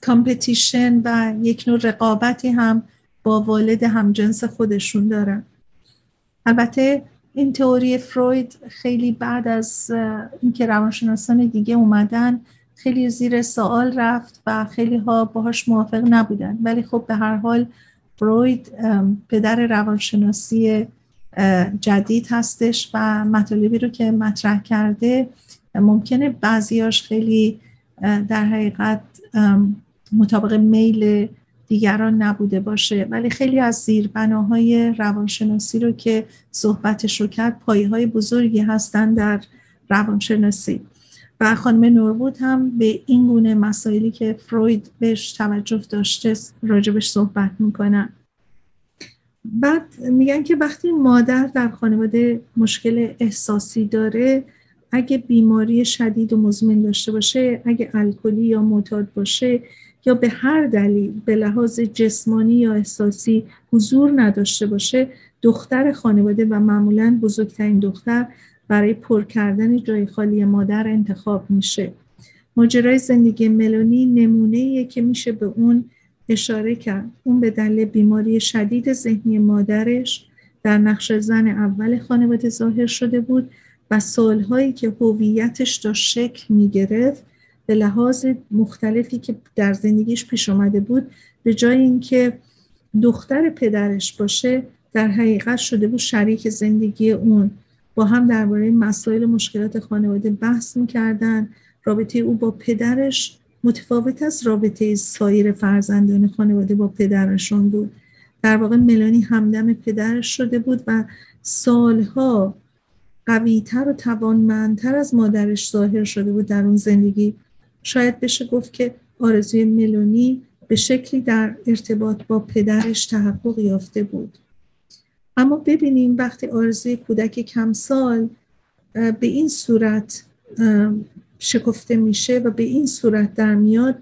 A: کامپتیشن و یک نوع رقابتی هم با والد همجنس خودشون دارن. البته این تئوری فروید خیلی بعد از اینکه روانشناسان دیگه اومدن خیلی زیر سوال رفت و خیلی ها باهاش موافق نبودن. ولی خب به هر حال فروید پدر روانشناسی جدید هستش و مطالبی رو که مطرح کرده ممکنه بعضیاش خیلی در حقیقت مطابق میل دیگران نبوده باشه. ولی خیلی از زیربناهای روانشناسی رو که صحبتش رو کرد پایه های بزرگی هستن در روانشناسی. و خانم نوربود هم به این گونه مسائلی که فروید بهش توجه داشته راجبش صحبت می‌کنن. بعد میگن که وقتی مادر در خانواده مشکل احساسی داره اگه بیماری شدید و مزمن داشته باشه اگه الکلی یا معتاد باشه یا به هر دلیل به لحاظ جسمانی یا احساسی حضور نداشته باشه دختر خانواده و معمولا بزرگترین دختر برای پر کردن جای خالی مادر انتخاب میشه. ماجرای زندگی ملونی نمونه که میشه به اون اشاره کرد. اون به دلیل بیماری شدید ذهنی مادرش در نقش زن اول خانواده ظاهر شده بود و سالهایی که هویتش داشت شکل می‌گرفت به لحاظ مختلفی که در زندگیش پیش آمده بود به جای اینکه دختر پدرش باشه در حقیقت شده بود شریک زندگی اون. با هم درباره مسائل مشکلات خانواده بحث می‌کردن. رابطه او با پدرش متفاوت از رابطه سایر فرزندان خانواده با پدرشون بود. در واقع ملانی همدم پدرش شده بود و سالها قویتر و توانمندتر از مادرش ظاهر شده بود در اون زندگی. شاید بشه گفت که آرزوی ملونی به شکلی در ارتباط با پدرش تحقق یافته بود. اما ببینیم وقتی آرزوی کودک کم سال به این صورت شکفته میشه و به این صورت در میاد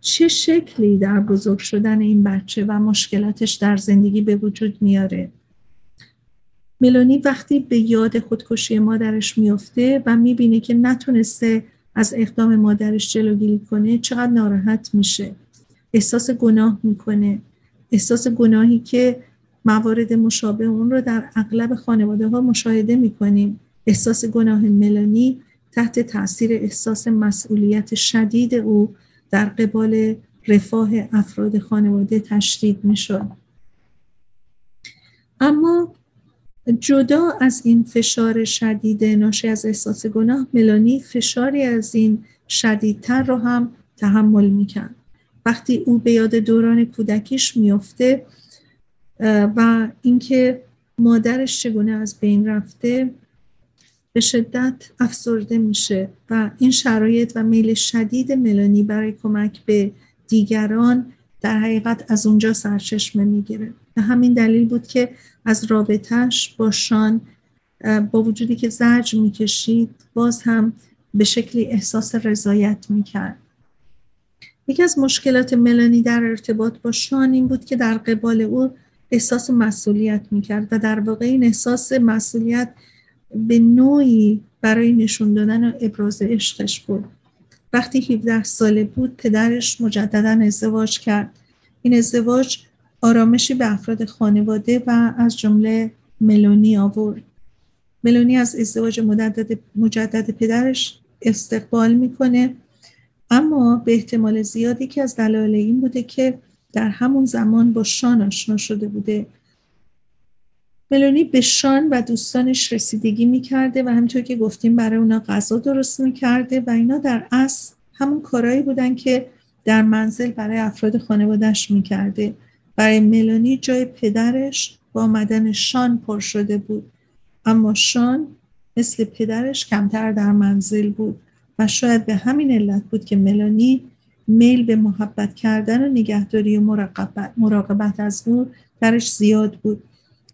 A: چه شکلی در بزرگ شدن این بچه و مشکلاتش در زندگی به وجود میاره؟ ملانی وقتی به یاد خودکشی مادرش میفته و می‌بینه که نتونسته از اقدام مادرش جلوگیری کنه چقدر ناراحت میشه. احساس گناه می‌کنه. احساس گناهی که موارد مشابه اون رو در اغلب خانواده ها مشاهده می‌کنیم. احساس گناه ملانی تحت تاثیر احساس مسئولیت شدید او در قبال رفاه افراد خانواده تشدید می‌شد. اما جدا از این فشار شدید ناشی از احساس گناه ملانی فشاری از این شدیدتر رو هم تحمل می‌کرد. وقتی او به یاد دوران کودکیش میفته و اینکه مادرش چگونه از بین رفته به شدت افسرده میشه و این شرایط و میل شدید ملانی برای کمک به دیگران در حقیقت از اونجا سرچشمه می‌گیره. به همین دلیل بود که از رابطهش با شان با وجودی که زرج می‌کشید باز هم به شکلی احساس رضایت می‌کرد. یکی از مشکلات ملانی در ارتباط با شان این بود که در قبال او احساس مسئولیت می‌کرد و در واقع این احساس مسئولیت به نوعی برای نشون دادن و ابراز عشقش بود. وقتی 17 ساله بود پدرش مجددا ازدواج کرد. این ازدواج آرامشی به افراد خانواده و از جمله ملونی آورد. ملونی از ازدواج مجدد, مجدد پدرش استقبال می‌کنه اما به احتمال زیادی که از دلایل این بوده که در همون زمان با شان آشنا شده بوده. ملونی به شان و دوستانش رسیدگی می‌کرده و همینطور که گفتیم برای اونا غذا درست می‌کرده و اینا در اصل همون کارهایی بودن که در منزل برای افراد خانوادهش می‌کرده. برای ملونی جای پدرش با آمدن شان پر شده بود. اما شان مثل پدرش کمتر در منزل بود و شاید به همین علت بود که ملانی میل به محبت کردن و نگهداری و مراقبت, مراقبت از او درش زیاد بود.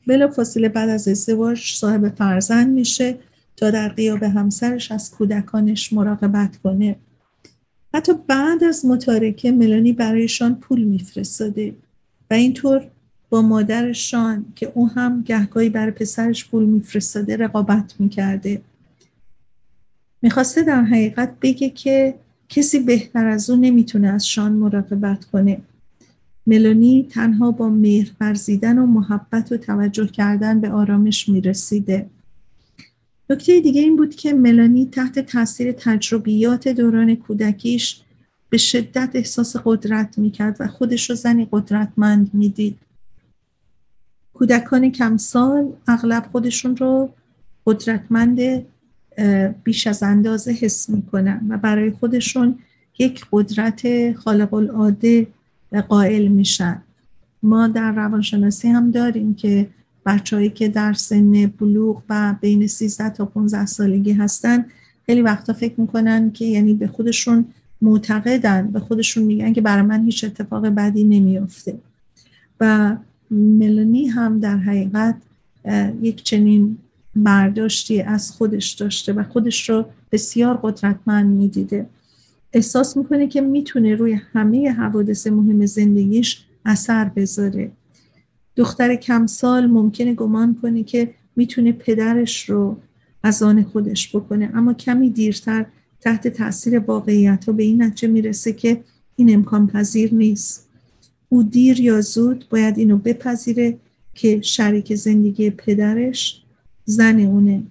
A: بلا فاصله بعد از ازدواج صاحب فرزند میشه تا در قیاب همسرش از کودکانش مراقبت کنه. حتی بعد از متارکه ملانی برایشان پول میفرستاده و اینطور با مادرشان که او هم گهگاهی برای پسرش پول میفرستاده رقابت می‌کرده. می‌خواسته در حقیقت بگه که کسی بهتر از او نمی‌تونه از شان مراقبت کنه. ملونی تنها با مهر ورزیدن و محبت و توجه کردن به آرامش می‌رسیده. نکته دیگه این بود که ملانی تحت تاثیر تجربیات دوران کودکیش به شدت احساس قدرت می‌کرد و خودش رو زنی قدرتمند می‌دید. کودکان کمسال اغلب خودشون رو قدرتمند بیش از اندازه حس می‌کنن و برای خودشون یک قدرت خالق العاده قائل میشن. ما در روانشناسی هم داریم که بچههایی که در سن بلوغ و بین 13 تا 15 سالگی هستن خیلی وقتا فکر می‌کنن که یعنی به خودشون معتقدن به خودشون میگن که برای من هیچ اتفاق بدی نمیافته. و ملانی هم در حقیقت یک چنین برداشتی از خودش داشته و خودش رو بسیار قدرتمند می‌دیده. احساس می‌کنه که می‌تونه روی همه حوادث مهم زندگیش اثر بذاره. دختر کمسال ممکنه گمان کنه که می‌تونه پدرش رو از آن خودش بکنه اما کمی دیرتر تحت تاثیر واقعیت ها به این نتیجه می‌رسه که این امکان پذیر نیست. او دیر یا زود باید اینو بپذیره که شریک زندگی پدرش زن اونه.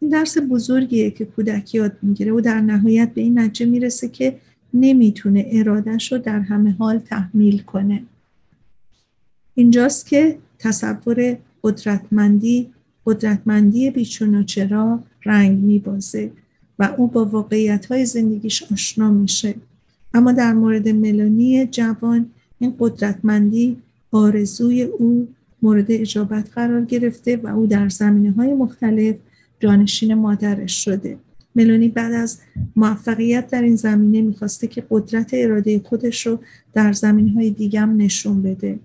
A: این درس بزرگیه که کودک یاد می‌گیره. و در نهایت به این نتیجه می‌رسه که نمی‌تونه ارادش رو در همه حال تحمیل کنه. اینجاست که تصور قدرتمندی قدرتمندی بیچون و چرا رنگ میبازه و او با واقعیت های زندگیش آشنا میشه. اما در مورد ملانی جوان این قدرتمندی آرزوی او مورد اجابت قرار گرفته و او در زمینه های مختلف جانشین مادرش شده. ملونی بعد از موفقیت در این زمینه می‌خواسته که قدرت اراده خودش رو در زمین های دیگم نشون بده.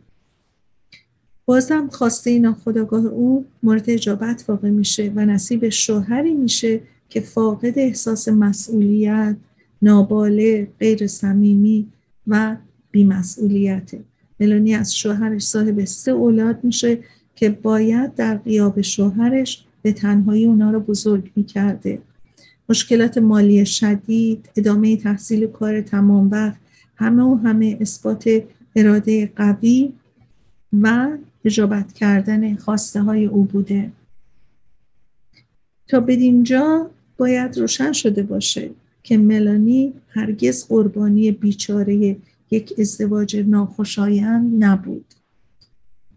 A: بازم خواسته ناخداگاه او مورد اجابت واقع میشه و نصیب شوهری میشه که فاقد احساس مسئولیت ناباله غیر صمیمی و بیمسئولیته. ملونی از شوهرش صاحب سه اولاد میشه که باید در قیاب شوهرش به تنهایی اونا رو بزرگ می‌کرده. مشکلات مالی شدید ادامه تحصیل کار تمام وقت همه و همه اثبات اراده قوی و اجابت کردن خواسته های او بوده. تا بدینجا باید روشن شده باشه که ملانی هرگز قربانی بیچاره یک ازدواج ناخوشایند نبود.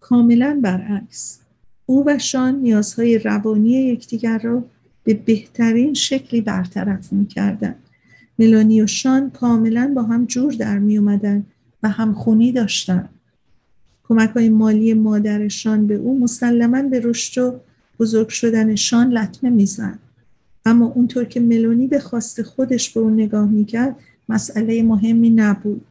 A: کاملا برعکس. او و شان نیازهای روانی یکدیگر را به بهترین شکلی برطرف می‌کردن ملانی و شان کاملا با هم جور در می و همخونی داشتن کمک های مالی مادرشان به او مسلما به رشد و بزرگ شدن شان لطمه میزن اما اونطور که ملونی به خواست خودش به اون نگاه می‌کرد مسئله مهمی نبود.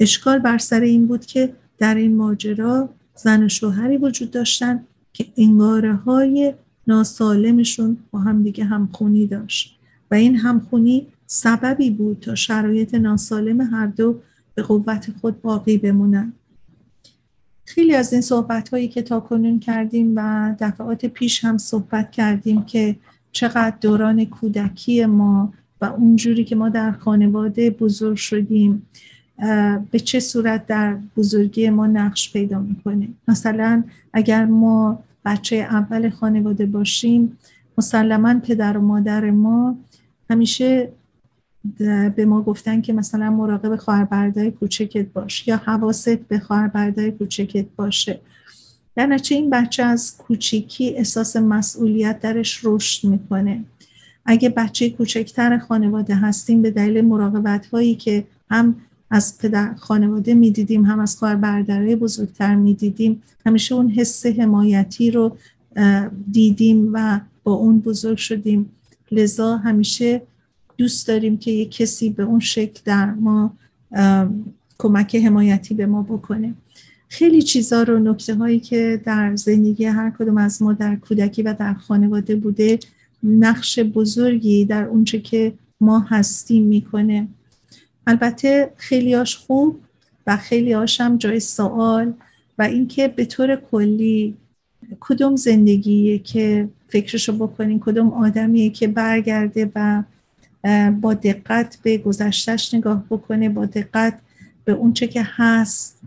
A: اشکال بر سر این بود که در این ماجرا زن و شوهری وجود داشتن که انگاره های ناسالمشون با هم دیگه همخونی داشت. و این همخونی سببی بود تا شرایط ناسالم هر دو به قوت خود باقی بمونن. خیلی از این صحبت هایی که تا کنون کردیم و دفعات پیش هم صحبت کردیم که چقدر دوران کودکی ما و اونجوری که ما در خانواده بزرگ شدیم به چه صورت در بزرگی ما نقش پیدا می‌کنه؟ مثلا اگر ما بچه اول خانواده باشیم مسلما پدر و مادر ما همیشه به ما گفتن که مثلا مراقب خواهر کوچکت باش یا حواست به خواهر کوچکت باشه. در نتیجه این بچه از کوچیکی احساس مسئولیت درش رشد می‌کنه. اگه بچه کوچکتر خانواده هستیم به دلیل مراقبت هایی که هم از پدر خانواده می‌دیدیم هم از خواهر برادرای بزرگتر می‌دیدیم. همیشه اون حس حمایتی رو دیدیم و با اون بزرگ شدیم. لذا همیشه دوست داریم که یک کسی به اون شکل در ما کمک حمایتی به ما بکنه. خیلی چیزا رو نکته هایی که در زندگی هر کدوم از ما در کودکی و در خانواده بوده نقش بزرگی در اونچه که ما هستیم می‌کنه. البته خیلیاش خوب و خیلی هم جای سوال و اینکه به طور کلی کدوم زندگیه که فکرشو بکنین کدوم آدمیه که برگرده و با دقت به گذشتش نگاه بکنه با دقت به اونچه که هست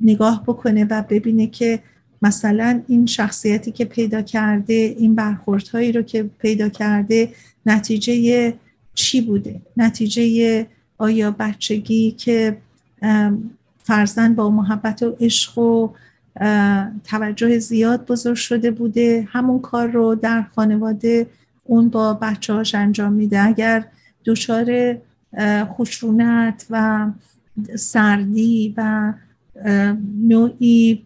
A: نگاه بکنه و ببینه که مثلا این شخصیتی که پیدا کرده این برخوردهایی رو که پیدا کرده نتیجه چی بوده؟ نتیجه آیا بچگی که فرزن با محبت و عشق و توجه زیاد بزرگ شده بوده همون کار رو در خانواده اون با بچه هاش انجام میده؟ اگر دچار خشونت و سردی و نوعی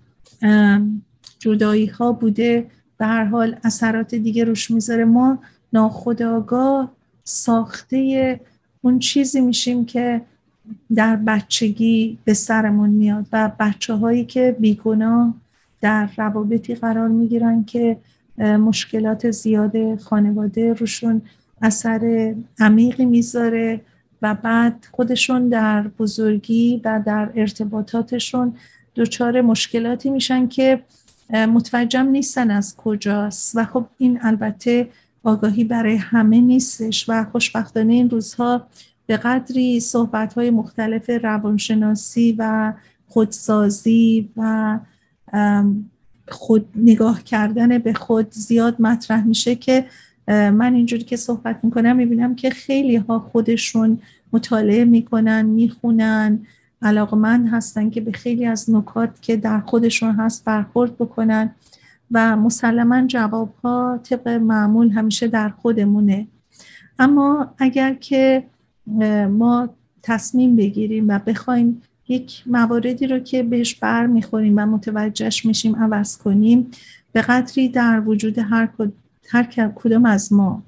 A: جدایی ها بوده به هر حال اثرات دیگه روش می‌ذاره ما ناخداگاه ساخته اون چیزی میشیم که در بچگی به سرمون میاد و بچه هایی که بیگناه در روابطی قرار می‌گیرن که مشکلات زیاد خانواده روشون اثر عمیقی می‌ذاره و بعد خودشون در بزرگی و در ارتباطاتشون دچار مشکلاتی میشن که متوجم نیستن از کجاست. و خب این البته آگاهی برای همه نیستش و خوشبختانه این روزها به قدری صحبت های مختلف روانشناسی و خودسازی و خود نگاه کردن به خود زیاد مطرح میشه که من اینجوری که صحبت می‌کنم می‌بینم که خیلی ها خودشون مطالعه می‌کنن می‌خونن علاقمند هستن که به خیلی از نکات که در خودشون هست برخورد بکنن. و مسلما جواب ها طبق معمول همیشه در خودمونه. اما اگر که ما تصمیم بگیریم و بخوایم یک مواردی رو که بهش بر می‌خوریم و متوجهش میشیم عوض کنیم به قدری در وجود هر, هر کدوم از ما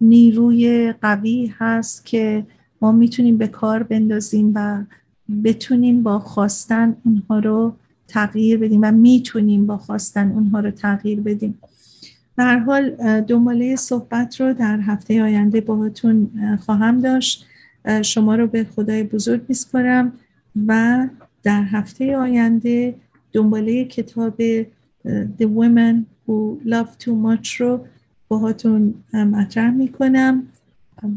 A: نیروی قوی هست که ما می‌تونیم به کار بندازیم و بتونیم با خواستن اونها رو تغییر بدیم و می‌تونیم با خواستن اونها رو تغییر بدیم. به هر حال دنباله صحبت رو در هفته آینده باهاتون خواهم داشت. شما رو به خدای بزرگ میسپارم و در هفته آینده دنباله کتاب The Women Who Love Too Much رو باهاتون مطرح می‌کنم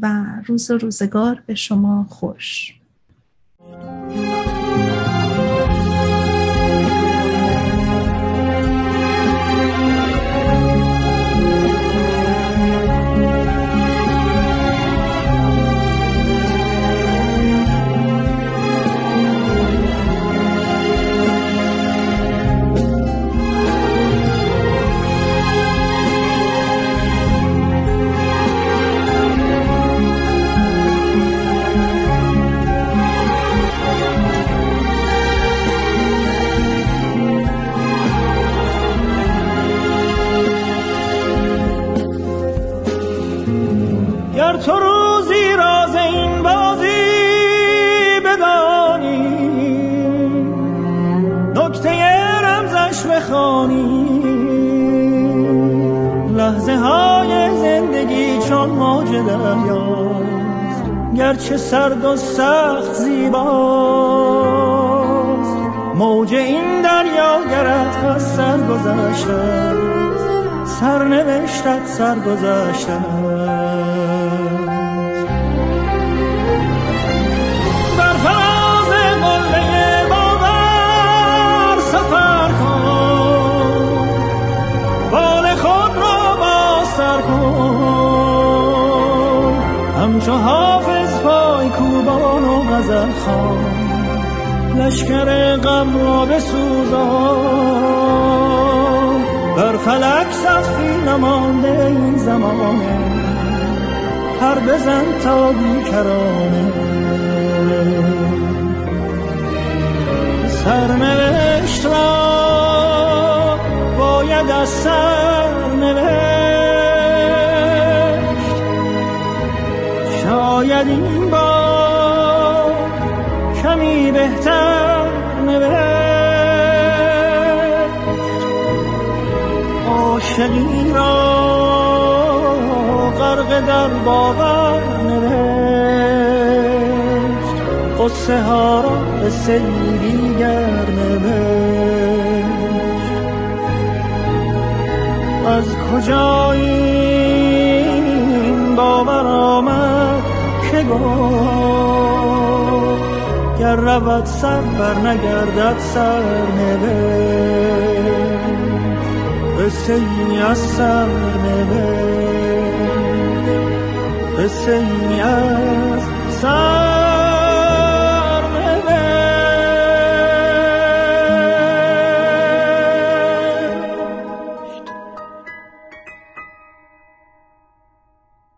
A: و روز و روزگار به شما خوش.
C: گرچه سرد و سخت زیباست. موج این دریا گرت از سر گذشته سرنوشتت سر گذشته غزل خان لشکر غم را بسوزان. بر فلک سخفی نمانده این زمانه هر بزن تا بیکرانه. سرنوشت را باید از سرنوشت. شاید این با را غرق در باور نوشت. قصه ها را به دیگر نوشت. از کجا این باور آمد که گر رود سر بر نگردد سر قصه ای از سرنوشت قصه ای از سرنوشت